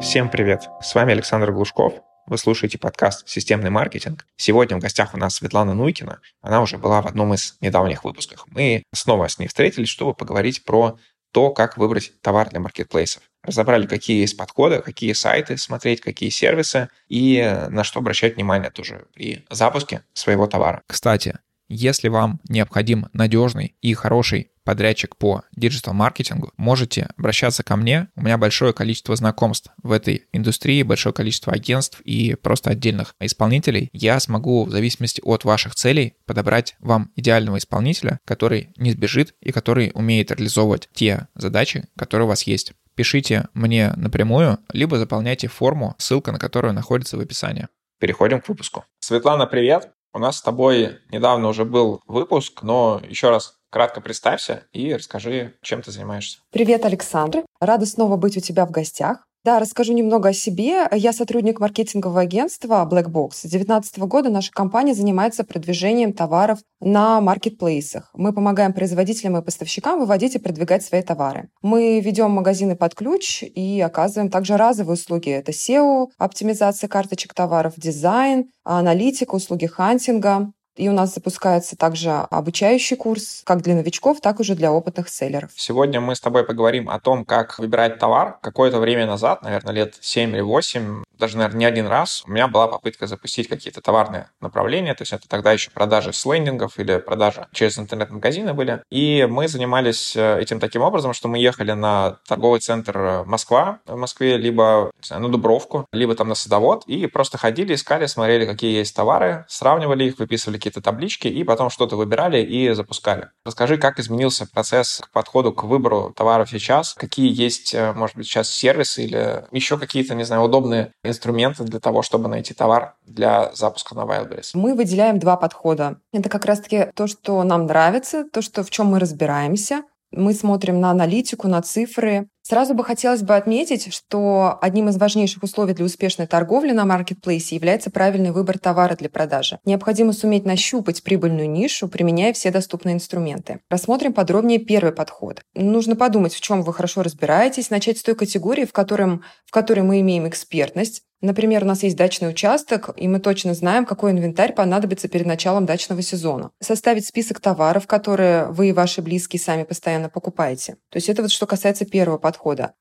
Всем привет! С вами Александр Глушков. Вы слушаете подкаст «Системный маркетинг». Сегодня в гостях у нас Светлана Нуйкина. Она уже была в одном из недавних выпусков. Мы снова с ней встретились, чтобы поговорить про то, как выбрать товар для маркетплейсов. Разобрали, какие есть подходы, какие сайты смотреть, какие сервисы и на что обращать внимание тоже при запуске своего товара. Кстати, если вам необходим надежный и хороший подрядчик по диджитал-маркетингу, можете обращаться ко мне. У меня большое количество знакомств в этой индустрии, большое количество агентств и просто отдельных исполнителей. Я смогу в зависимости от ваших целей подобрать вам идеального исполнителя, который не сбежит и который умеет реализовывать те задачи, которые у вас есть. Пишите мне напрямую, либо заполняйте форму, ссылка на которую находится в описании. Переходим к выпуску. Светлана, привет! У нас с тобой недавно уже был выпуск, но еще раз Кратко представься и расскажи, чем ты занимаешься. Привет, Александр. Рада снова быть у тебя в гостях. Да, расскажу немного о себе. Я сотрудник маркетингового агентства Blackbox. С 2019 года наша компания занимается продвижением товаров на маркетплейсах. Мы помогаем производителям и поставщикам выводить и продвигать свои товары. Мы ведем магазины под ключ и оказываем также разовые услуги. Это SEO, оптимизация карточек товаров, дизайн, аналитика, услуги хантинга. И у нас запускается также обучающий курс как для новичков, так уже для опытных селлеров. Сегодня мы с тобой поговорим о том, как выбирать товар. Какое-то время назад, наверное, лет 7 или 8, даже, наверное, не один раз, у меня была попытка запустить какие-то товарные направления. То есть это тогда еще продажи с лендингов или продажи через интернет-магазины были. И мы занимались э, этим таким образом, что мы ехали на торговый центр э, Москва в Москве, либо знаю, на Дубровку, либо там на Садовод, и просто ходили, искали, смотрели, какие есть товары, сравнивали их, выписывали какие-то таблички и потом что-то выбирали и запускали. Расскажи, как изменился процесс к подходу к выбору товаров сейчас, какие есть, э, может быть, сейчас сервисы или еще какие-то, не знаю, удобные инструменты для того, чтобы найти товар для запуска на Wildberries? Мы выделяем два подхода. Это как раз-таки то, что нам нравится, то, что в чем мы разбираемся. Мы смотрим на аналитику, на цифры, Сразу бы хотелось бы отметить, что одним из важнейших условий для успешной торговли на маркетплейсе является правильный выбор товара для продажи. Необходимо суметь нащупать прибыльную нишу, применяя все доступные инструменты. Рассмотрим подробнее первый подход. Нужно подумать, в чем вы хорошо разбираетесь, начать с той категории, в, котором, в которой мы имеем экспертность, Например, у нас есть дачный участок, и мы точно знаем, какой инвентарь понадобится перед началом дачного сезона. Составить список товаров, которые вы и ваши близкие сами постоянно покупаете. То есть это вот что касается первого подхода.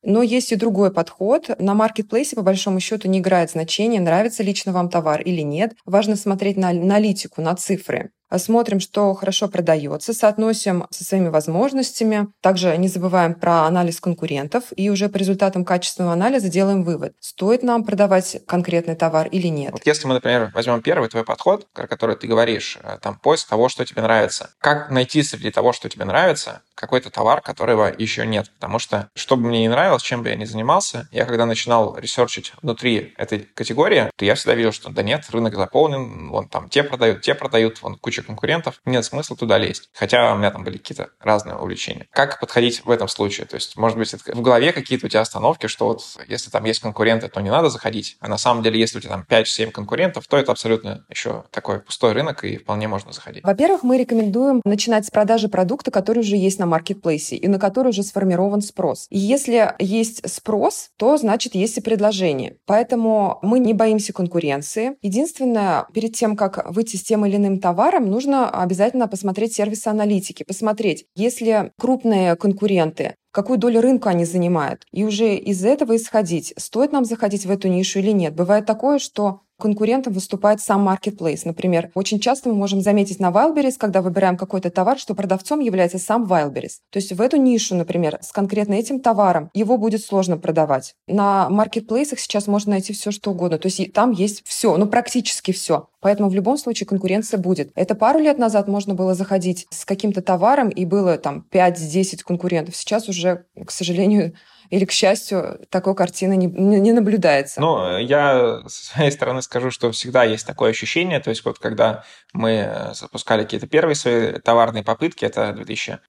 Но есть и другой подход. На маркетплейсе, по большому счету, не играет значения, нравится лично вам товар или нет. Важно смотреть на аналитику, на цифры смотрим, что хорошо продается, соотносим со своими возможностями. Также не забываем про анализ конкурентов и уже по результатам качественного анализа делаем вывод, стоит нам продавать конкретный товар или нет. Вот если мы, например, возьмем первый твой подход, про который ты говоришь, э, там поиск того, что тебе нравится. Как найти среди того, что тебе нравится, какой-то товар, которого еще нет? Потому что, что бы мне не нравилось, чем бы я ни занимался, я когда начинал ресерчить внутри этой категории, то я всегда видел, что да нет, рынок заполнен, вон там те продают, те продают, вон куча конкурентов, нет смысла туда лезть. Хотя у меня там были какие-то разные увлечения. Как подходить в этом случае? То есть, может быть, в голове какие-то у тебя остановки, что вот если там есть конкуренты, то не надо заходить, а на самом деле, если у тебя там 5-7 конкурентов, то это абсолютно еще такой пустой рынок, и вполне можно заходить. Во-первых, мы рекомендуем начинать с продажи продукта, который уже есть на маркетплейсе и на который уже сформирован спрос. И если есть спрос, то значит есть и предложение. Поэтому мы не боимся конкуренции. Единственное, перед тем, как выйти с тем или иным товаром, нужно обязательно посмотреть сервисы аналитики, посмотреть, если крупные конкуренты какую долю рынка они занимают. И уже из этого исходить, стоит нам заходить в эту нишу или нет. Бывает такое, что конкурентом выступает сам marketplace. Например, очень часто мы можем заметить на Wildberries, когда выбираем какой-то товар, что продавцом является сам Wildberries. То есть в эту нишу, например, с конкретно этим товаром его будет сложно продавать. На маркетплейсах сейчас можно найти все, что угодно. То есть там есть все, ну практически все. Поэтому в любом случае конкуренция будет. Это пару лет назад можно было заходить с каким-то товаром, и было там 5-10 конкурентов. Сейчас уже, к сожалению, или, к счастью, такой картины не, не наблюдается? Ну, я с своей стороны скажу, что всегда есть такое ощущение, то есть вот когда мы запускали какие-то первые свои товарные попытки, это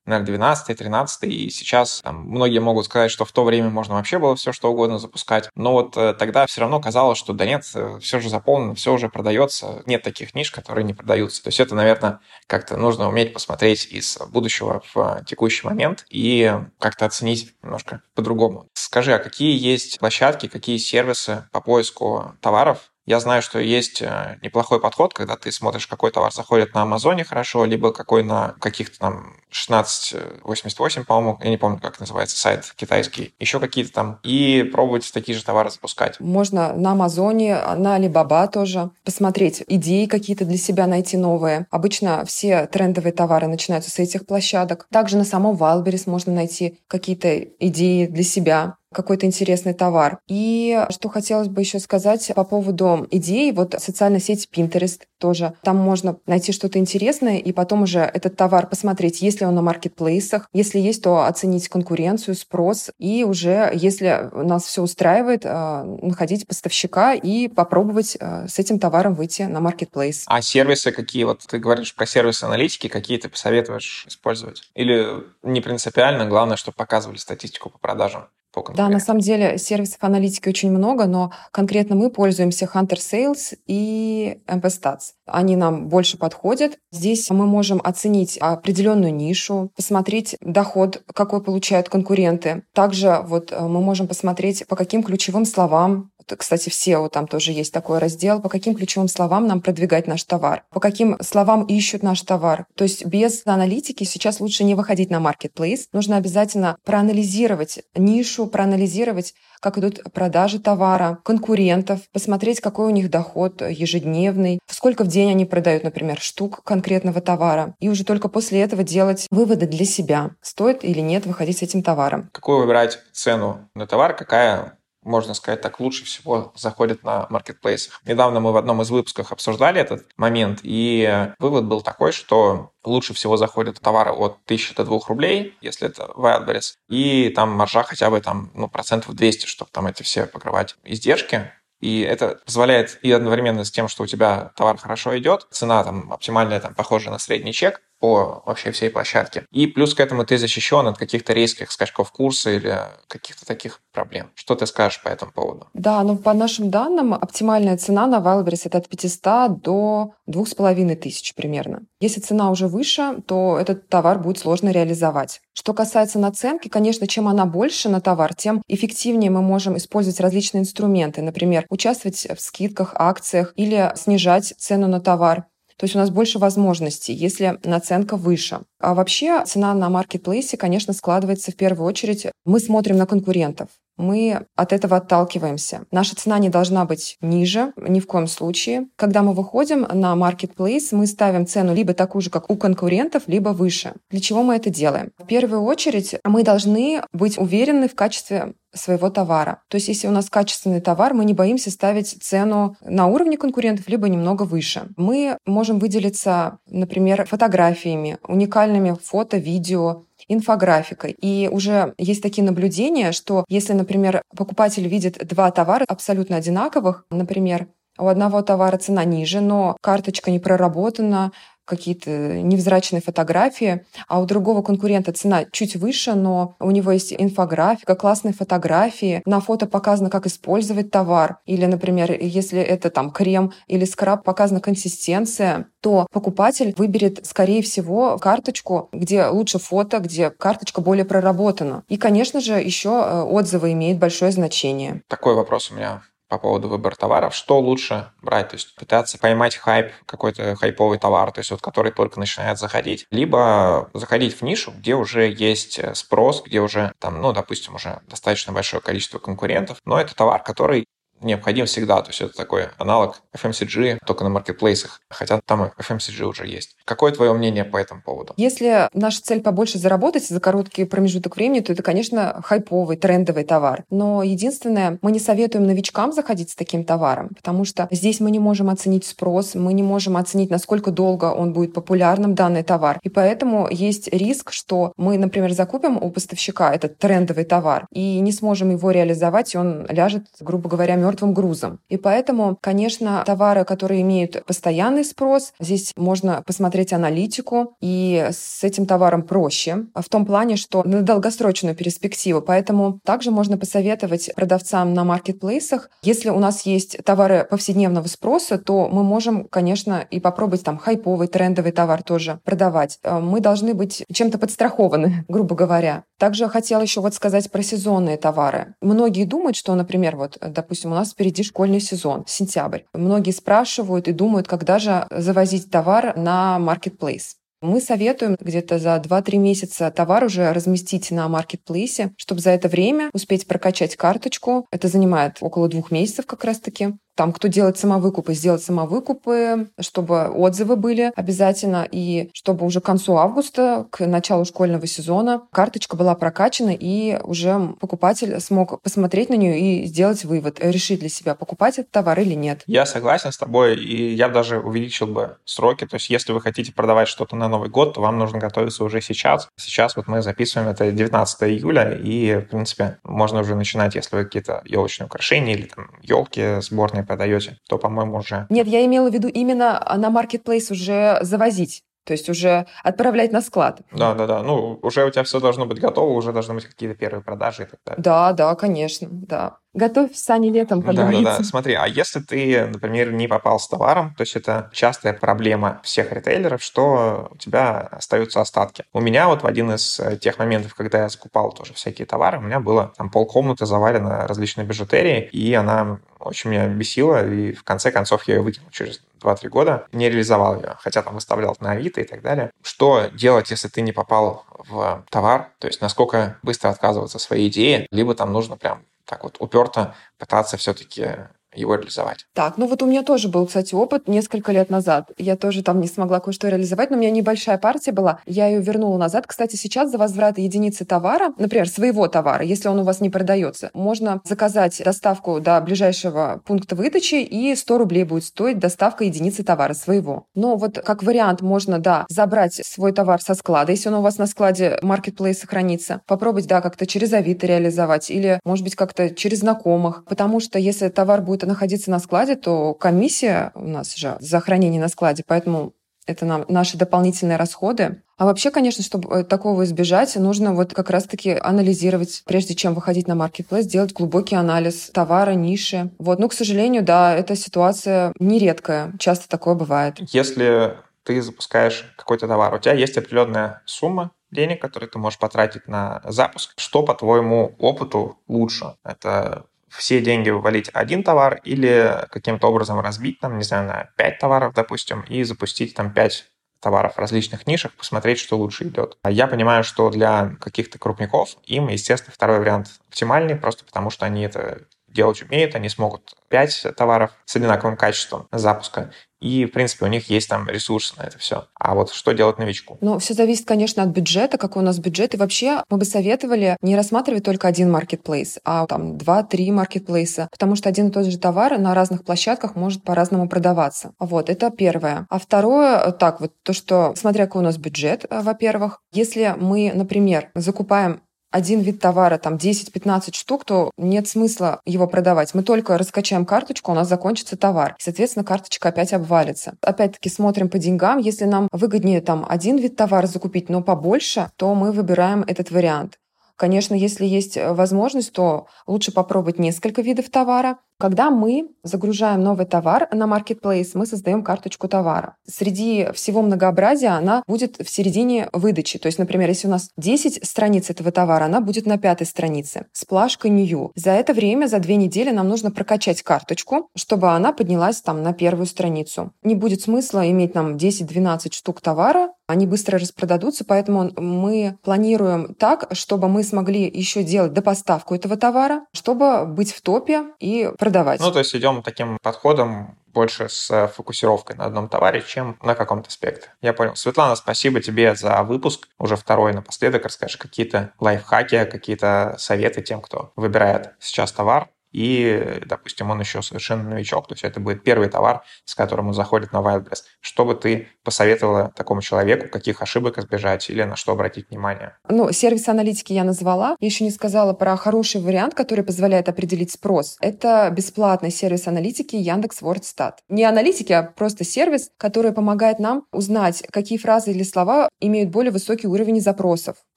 2012-2013, и сейчас там, многие могут сказать, что в то время можно вообще было все что угодно запускать, но вот э, тогда все равно казалось, что да нет, э, все же заполнено, все уже продается, нет таких ниш, которые не продаются. То есть это, наверное, как-то нужно уметь посмотреть из будущего в текущий момент и как-то оценить немножко по-другому. Скажи, а какие есть площадки, какие сервисы по поиску товаров, я знаю, что есть э, неплохой подход, когда ты смотришь, какой товар заходит на Амазоне хорошо, либо какой на каких-то там 1688, по-моему, я не помню, как называется сайт китайский, еще какие-то там, и пробовать такие же товары запускать. Можно на Амазоне, на Alibaba тоже посмотреть идеи какие-то для себя найти новые. Обычно все трендовые товары начинаются с этих площадок. Также на самом Wildberries можно найти какие-то идеи для себя какой-то интересный товар. И что хотелось бы еще сказать по поводу идей, вот социальная сеть Pinterest тоже. Там можно найти что-то интересное и потом уже этот товар посмотреть, если он на маркетплейсах. Если есть, то оценить конкуренцию, спрос. И уже, если нас все устраивает, э, находить поставщика и попробовать э, с этим товаром выйти на маркетплейс. А сервисы какие? Вот ты говоришь про сервисы аналитики, какие ты посоветуешь использовать? Или не принципиально, главное, чтобы показывали статистику по продажам? Да, на самом деле сервисов аналитики очень много, но конкретно мы пользуемся Hunter Sales и MPStats. Они нам больше подходят. Здесь мы можем оценить определенную нишу, посмотреть доход, какой получают конкуренты. Также вот э, мы можем посмотреть, по каким ключевым словам кстати, в SEO там тоже есть такой раздел, по каким ключевым словам нам продвигать наш товар, по каким словам ищут наш товар. То есть без аналитики сейчас лучше не выходить на marketplace. Нужно обязательно проанализировать нишу, проанализировать, как идут продажи товара, конкурентов, посмотреть, какой у них доход ежедневный, сколько в день они продают, например, штук конкретного товара. И уже только после этого делать выводы для себя, стоит или нет выходить с этим товаром. Какую выбирать цену на товар, какая можно сказать так, лучше всего заходит на маркетплейсах. Недавно мы в одном из выпусков обсуждали этот момент, и вывод был такой, что лучше всего заходят товары от 1000 до 2 рублей, если это Wildberries, и там маржа хотя бы там, ну, процентов 200, чтобы там эти все покрывать издержки. И это позволяет и одновременно с тем, что у тебя товар хорошо идет, цена там оптимальная, там похожа на средний чек, по вообще всей площадке. И плюс к этому ты защищен от каких-то резких скачков курса или каких-то таких проблем. Что ты скажешь по этому поводу? Да, ну по нашим данным, оптимальная цена на Wildberries это от 500 до 2500 примерно. Если цена уже выше, то этот товар будет сложно реализовать. Что касается наценки, конечно, чем она больше на товар, тем эффективнее мы можем использовать различные инструменты. Например, участвовать в скидках, акциях или снижать цену на товар. То есть у нас больше возможностей, если наценка выше. А вообще цена на маркетплейсе, конечно, складывается в первую очередь. Мы смотрим на конкурентов. Мы от этого отталкиваемся. Наша цена не должна быть ниже, ни в коем случае. Когда мы выходим на marketplace, мы ставим цену либо такую же, как у конкурентов, либо выше. Для чего мы это делаем? В первую очередь мы должны быть уверены в качестве своего товара. То есть если у нас качественный товар, мы не боимся ставить цену на уровне конкурентов, либо немного выше. Мы можем выделиться, например, фотографиями, уникальными фото, видео, инфографикой. И уже есть такие наблюдения, что если, например, покупатель видит два товара абсолютно одинаковых, например, у одного товара цена ниже, но карточка не проработана, какие-то невзрачные фотографии, а у другого конкурента цена чуть выше, но у него есть инфографика, классные фотографии, на фото показано, как использовать товар, или, например, если это там крем или скраб, показана консистенция, то покупатель выберет, скорее всего, карточку, где лучше фото, где карточка более проработана. И, конечно же, еще э, отзывы имеют большое значение. Такой вопрос у меня по поводу выбора товаров, что лучше брать, то есть пытаться поймать хайп, какой-то хайповый товар, то есть вот который только начинает заходить, либо заходить в нишу, где уже есть э, спрос, где уже там, ну, допустим, уже достаточно большое количество конкурентов, но это товар, который необходим всегда. То есть это такой аналог FMCG, только на маркетплейсах, хотя там и FMCG уже есть. Какое твое мнение по этому поводу? Если наша цель побольше заработать за короткий промежуток времени, то это, конечно, хайповый, трендовый товар. Но единственное, мы не советуем новичкам заходить с таким товаром, потому что здесь мы не можем оценить спрос, мы не можем оценить, насколько долго он будет популярным, данный товар. И поэтому есть риск, что мы, например, закупим у поставщика этот трендовый товар и не сможем его реализовать, и он ляжет, грубо говоря, мертвым грузом. И поэтому, конечно, товары, которые имеют постоянный спрос, здесь можно посмотреть аналитику, и с этим товаром проще в том плане, что на долгосрочную перспективу. Поэтому также можно посоветовать продавцам на маркетплейсах, если у нас есть товары повседневного спроса, то мы можем, конечно, и попробовать там хайповый, трендовый товар тоже продавать. Э, мы должны быть чем-то подстрахованы, грубо говоря. Также хотела еще вот сказать про сезонные товары. Многие думают, что, например, вот, допустим, у нас впереди школьный сезон, сентябрь. Многие спрашивают и думают, когда же завозить товар на marketplace. Мы советуем где-то за 2-3 месяца товар уже разместить на маркетплейсе, чтобы за это время успеть прокачать карточку. Это занимает около двух месяцев как раз-таки там, кто делает самовыкупы, сделать самовыкупы, чтобы отзывы были обязательно, и чтобы уже к концу августа, к началу школьного сезона, карточка была прокачана, и уже покупатель смог посмотреть на нее и сделать вывод, решить для себя, покупать этот товар или нет. Я согласен с тобой, и я даже увеличил бы сроки. То есть, если вы хотите продавать что-то на Новый год, то вам нужно готовиться уже сейчас. Сейчас вот мы записываем это 19 июля, и, в принципе, можно уже начинать, если вы какие-то елочные украшения или там елки сборные продаете, то, по-моему, уже... Нет, я имела в виду именно на маркетплейс уже завозить. То есть уже отправлять на склад. Да, да, да. Ну, уже у тебя все должно быть готово, уже должны быть какие-то первые продажи и так далее. Да, да, конечно, да. Готовь сани летом, как да, говорится. Да, да. Смотри, а если ты, например, не попал с товаром, то есть это частая проблема всех ритейлеров, что у тебя остаются остатки. У меня вот в один из э, тех моментов, когда я закупал тоже всякие товары, у меня было там полкомнаты завалено различной бижутерией, и она очень меня бесила, и в конце концов я ее выкинул через 2-3 года, не реализовал ее, хотя там выставлял на Авито и так далее. Что делать, если ты не попал в товар? То есть насколько быстро отказываться от своей идеи, либо там нужно прям так вот уперто пытаться все-таки его реализовать. Так, ну вот у меня тоже был, кстати, опыт несколько лет назад. Я тоже там не смогла кое-что реализовать, но у меня небольшая партия была. Я ее вернула назад. Кстати, сейчас за возврат единицы товара, например, своего товара, если он у вас не продается, можно заказать доставку до ближайшего пункта выдачи, и 100 рублей будет стоить доставка единицы товара своего. Но вот как вариант можно, да, забрать свой товар со склада, если он у вас на складе Marketplace сохранится, попробовать, да, как-то через Авито реализовать или, может быть, как-то через знакомых, потому что если товар будет находиться на складе, то комиссия у нас же за хранение на складе, поэтому это нам наши дополнительные расходы. А вообще, конечно, чтобы э, такого избежать, нужно вот как раз-таки анализировать, прежде чем выходить на маркетплейс, делать глубокий анализ товара, ниши. Вот, ну, к сожалению, да, эта ситуация нередкая, часто такое бывает. Если ты запускаешь какой-то товар, у тебя есть определенная сумма денег, которые ты можешь потратить на запуск. Что, по твоему опыту, лучше? Это все деньги вывалить один товар или каким-то образом разбить, там, не знаю, на 5 товаров, допустим, и запустить там 5 товаров в различных нишах, посмотреть, что лучше идет. А я понимаю, что для каких-то крупников им, естественно, второй вариант оптимальный, просто потому что они это делать умеют, они смогут 5 товаров с одинаковым качеством запуска и, в принципе, у них есть там ресурсы на это все. А вот что делать новичку? Ну, все зависит, конечно, от бюджета, какой у нас бюджет. И вообще мы бы советовали не рассматривать только один маркетплейс, а там два-три маркетплейса, потому что один и тот же товар на разных площадках может по-разному продаваться. Вот, это первое. А второе, так вот, то, что, смотря какой у нас бюджет, э, во-первых, если мы, например, закупаем один вид товара, там 10-15 штук, то нет смысла его продавать. Мы только раскачаем карточку, у нас закончится товар. И, соответственно, карточка опять обвалится. Опять-таки смотрим по деньгам. Если нам выгоднее там один вид товара закупить, но побольше, то мы выбираем этот вариант. Конечно, если есть э, возможность, то лучше попробовать несколько видов товара. Когда мы загружаем новый товар на Marketplace, мы создаем карточку товара. Среди всего многообразия она будет в середине выдачи. То есть, например, если у нас 10 страниц этого товара, она будет на пятой странице с плашкой New. За это время, за две недели нам нужно прокачать карточку, чтобы она поднялась там на первую страницу. Не будет смысла иметь нам 10-12 штук товара, они быстро распродадутся, поэтому мы планируем так, чтобы мы смогли еще делать допоставку этого товара, чтобы быть в топе и продавать. Ну, то есть идем таким подходом больше с фокусировкой на одном товаре, чем на каком-то аспекте. Я понял. Светлана, спасибо тебе за выпуск. Уже второй напоследок расскажи какие-то лайфхаки, какие-то советы тем, кто выбирает сейчас товар и, допустим, он еще совершенно новичок, то есть это будет первый товар, с которым он заходит на Wildberries. Что бы ты посоветовала такому человеку, каких ошибок избежать или на что обратить внимание? Ну, сервис аналитики я назвала. Я еще не сказала про хороший вариант, который позволяет определить спрос. Это бесплатный сервис аналитики Яндекс Вордстат. Не аналитики, а просто сервис, который помогает нам узнать, какие фразы или слова имеют более высокий уровень запросов. В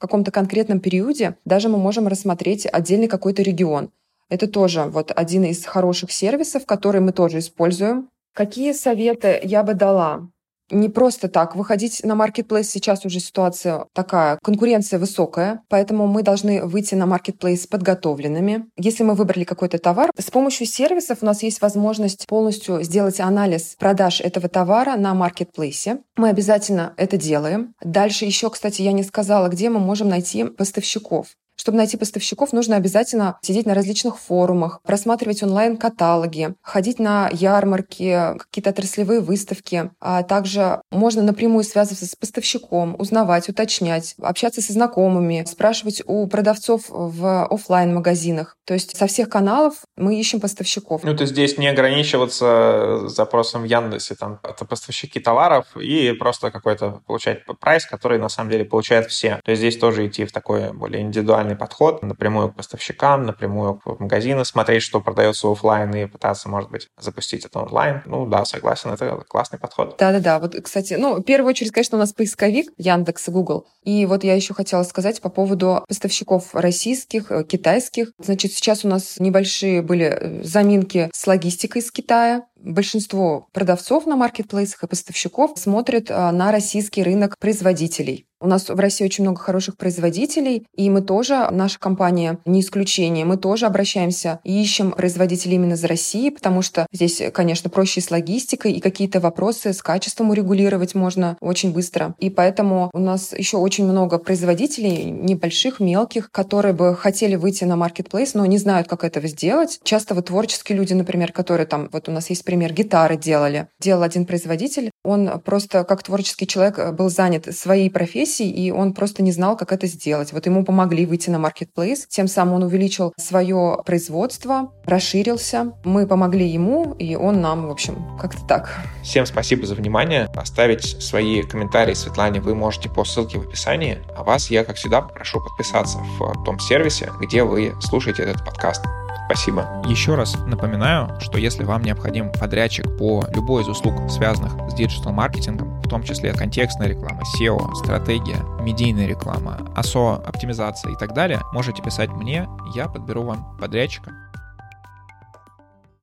каком-то конкретном периоде даже мы можем рассмотреть отдельный какой-то регион. Это тоже вот один из хороших сервисов, который мы тоже используем. Какие советы я бы дала? Не просто так. Выходить на маркетплейс сейчас уже ситуация такая, конкуренция высокая, поэтому мы должны выйти на маркетплейс подготовленными. Если мы выбрали какой-то товар, с помощью сервисов у нас есть возможность полностью сделать анализ продаж этого товара на маркетплейсе. Мы обязательно это делаем. Дальше еще, кстати, я не сказала, где мы можем найти поставщиков. Чтобы найти поставщиков, нужно обязательно сидеть на различных форумах, просматривать онлайн-каталоги, ходить на ярмарки, какие-то отраслевые выставки. А также можно напрямую связываться с поставщиком, узнавать, уточнять, общаться со знакомыми, спрашивать у продавцов в офлайн магазинах То есть со всех каналов мы ищем поставщиков. Ну, то есть здесь не ограничиваться запросом в Яндексе, там, это поставщики товаров и просто какой-то получать прайс, который на самом деле получают все. То есть здесь тоже идти в такой более индивидуальный индивидуальный подход напрямую к поставщикам, напрямую к магазину, смотреть, что продается офлайн и пытаться, может быть, запустить это онлайн. Ну да, согласен, это классный подход. Да-да-да, вот, кстати, ну, в первую очередь, конечно, у нас поисковик Яндекс и Google. И вот я еще хотела сказать по поводу поставщиков российских, э, китайских. Значит, сейчас у нас небольшие были э, заминки с логистикой из Китая большинство продавцов на маркетплейсах и поставщиков смотрят а, на российский рынок производителей. У нас в России очень много хороших производителей, и мы тоже, наша компания не исключение, мы тоже обращаемся и ищем производителей именно из России, потому что здесь, конечно, проще с логистикой, и какие-то вопросы с качеством урегулировать можно очень быстро. И поэтому у нас еще очень много производителей, небольших, мелких, которые бы хотели выйти на маркетплейс, но не знают, как этого сделать. Часто вот творческие люди, например, которые там, вот у нас есть пример, гитары делали. Делал один производитель. Он просто как творческий человек э, был занят своей профессией, и он просто не знал, как это сделать. Вот ему помогли выйти на маркетплейс. Тем самым он увеличил свое производство, расширился. Мы помогли ему, и он нам, в общем, как-то так. Всем спасибо за внимание. Оставить свои комментарии Светлане вы можете по ссылке в описании. А вас я, как всегда, попрошу подписаться в том сервисе, где вы слушаете этот подкаст. Спасибо. Еще раз напоминаю, что если вам необходим подрядчик по любой из услуг, связанных с диджитал-маркетингом, в том числе контекстная реклама, SEO, стратегия, медийная реклама, ASO, оптимизация и так далее, можете писать мне, я подберу вам подрядчика.